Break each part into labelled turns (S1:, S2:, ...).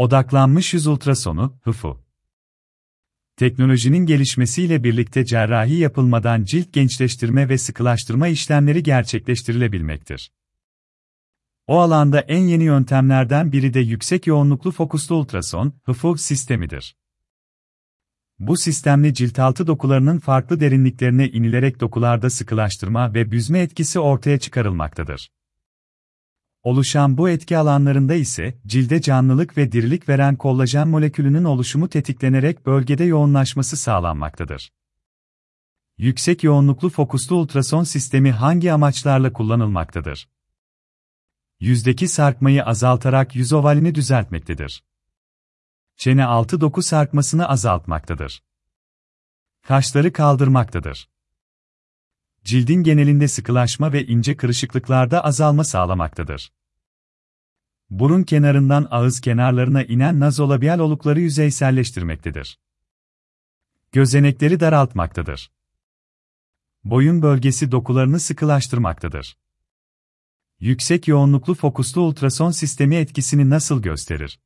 S1: Odaklanmış yüz ultrasonu, HIFU. Teknolojinin gelişmesiyle birlikte cerrahi yapılmadan cilt gençleştirme ve sıkılaştırma işlemleri gerçekleştirilebilmektir. O alanda en yeni yöntemlerden biri de yüksek yoğunluklu fokuslu ultrason, HIFU sistemidir. Bu sistemli ciltaltı dokularının farklı derinliklerine inilerek dokularda sıkılaştırma ve büzme etkisi ortaya çıkarılmaktadır. Oluşan bu etki alanlarında ise cilde canlılık ve dirilik veren kollajen molekülünün oluşumu tetiklenerek bölgede yoğunlaşması sağlanmaktadır. Yüksek yoğunluklu fokuslu ultrason sistemi hangi amaçlarla kullanılmaktadır? Yüzdeki sarkmayı azaltarak yüz ovalini düzeltmektedir. Çene altı doku sarkmasını azaltmaktadır. Kaşları kaldırmaktadır. Cildin genelinde sıkılaşma ve ince kırışıklıklarda azalma sağlamaktadır. Burun kenarından ağız kenarlarına inen nazolabial olukları yüzeyselleştirmektedir. Gözenekleri daraltmaktadır. Boyun bölgesi dokularını sıkılaştırmaktadır. Yüksek yoğunluklu fokuslu ultrason sistemi etkisini nasıl gösterir?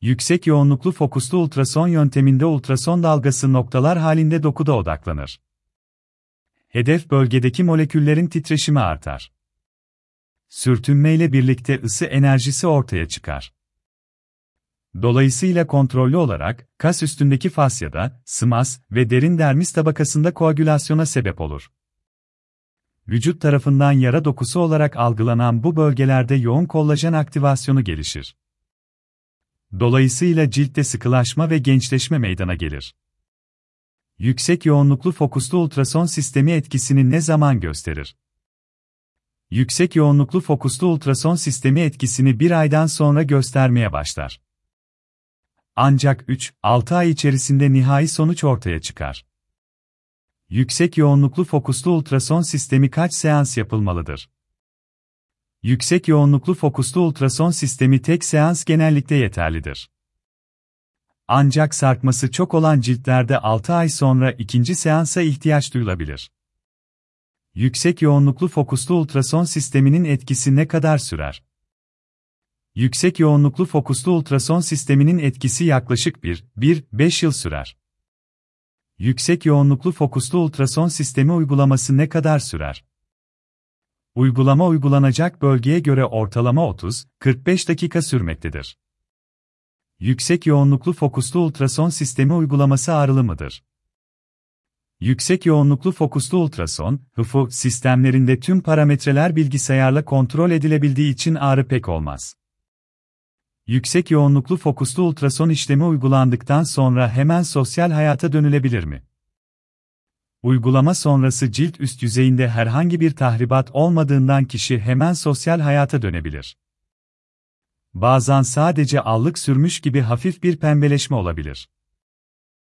S1: Yüksek yoğunluklu fokuslu ultrason yönteminde ultrason dalgası noktalar halinde dokuda odaklanır. Hedef bölgedeki moleküllerin titreşimi artar. Sürtünmeyle birlikte ısı enerjisi ortaya çıkar. Dolayısıyla kontrollü olarak, kas üstündeki fasyada, sımas ve derin dermis tabakasında koagülasyona sebep olur. Vücut tarafından yara dokusu olarak algılanan bu bölgelerde yoğun kollajen aktivasyonu gelişir. Dolayısıyla ciltte sıkılaşma ve gençleşme meydana gelir. Yüksek yoğunluklu fokuslu ultrason sistemi etkisini ne zaman gösterir? Yüksek yoğunluklu fokuslu ultrason sistemi etkisini bir aydan sonra göstermeye başlar. Ancak 3-6 ay içerisinde nihai sonuç ortaya çıkar. Yüksek yoğunluklu fokuslu ultrason sistemi kaç seans yapılmalıdır? Yüksek yoğunluklu fokuslu ultrason sistemi tek seans genellikle yeterlidir. Ancak sarkması çok olan ciltlerde 6 ay sonra ikinci seansa ihtiyaç duyulabilir. Yüksek yoğunluklu fokuslu ultrason sisteminin etkisi ne kadar sürer? Yüksek yoğunluklu fokuslu ultrason sisteminin etkisi yaklaşık 1-1-5 yıl sürer. Yüksek yoğunluklu fokuslu ultrason sistemi uygulaması ne kadar sürer? Uygulama uygulanacak bölgeye göre ortalama 30-45 dakika sürmektedir. Yüksek yoğunluklu fokuslu ultrason sistemi uygulaması ağrılı mıdır? Yüksek yoğunluklu fokuslu ultrason, HIFU sistemlerinde tüm parametreler bilgisayarla kontrol edilebildiği için ağrı pek olmaz. Yüksek yoğunluklu fokuslu ultrason işlemi uygulandıktan sonra hemen sosyal hayata dönülebilir mi? Uygulama sonrası cilt üst yüzeyinde herhangi bir tahribat olmadığından kişi hemen sosyal hayata dönebilir. Bazen sadece allık sürmüş gibi hafif bir pembeleşme olabilir.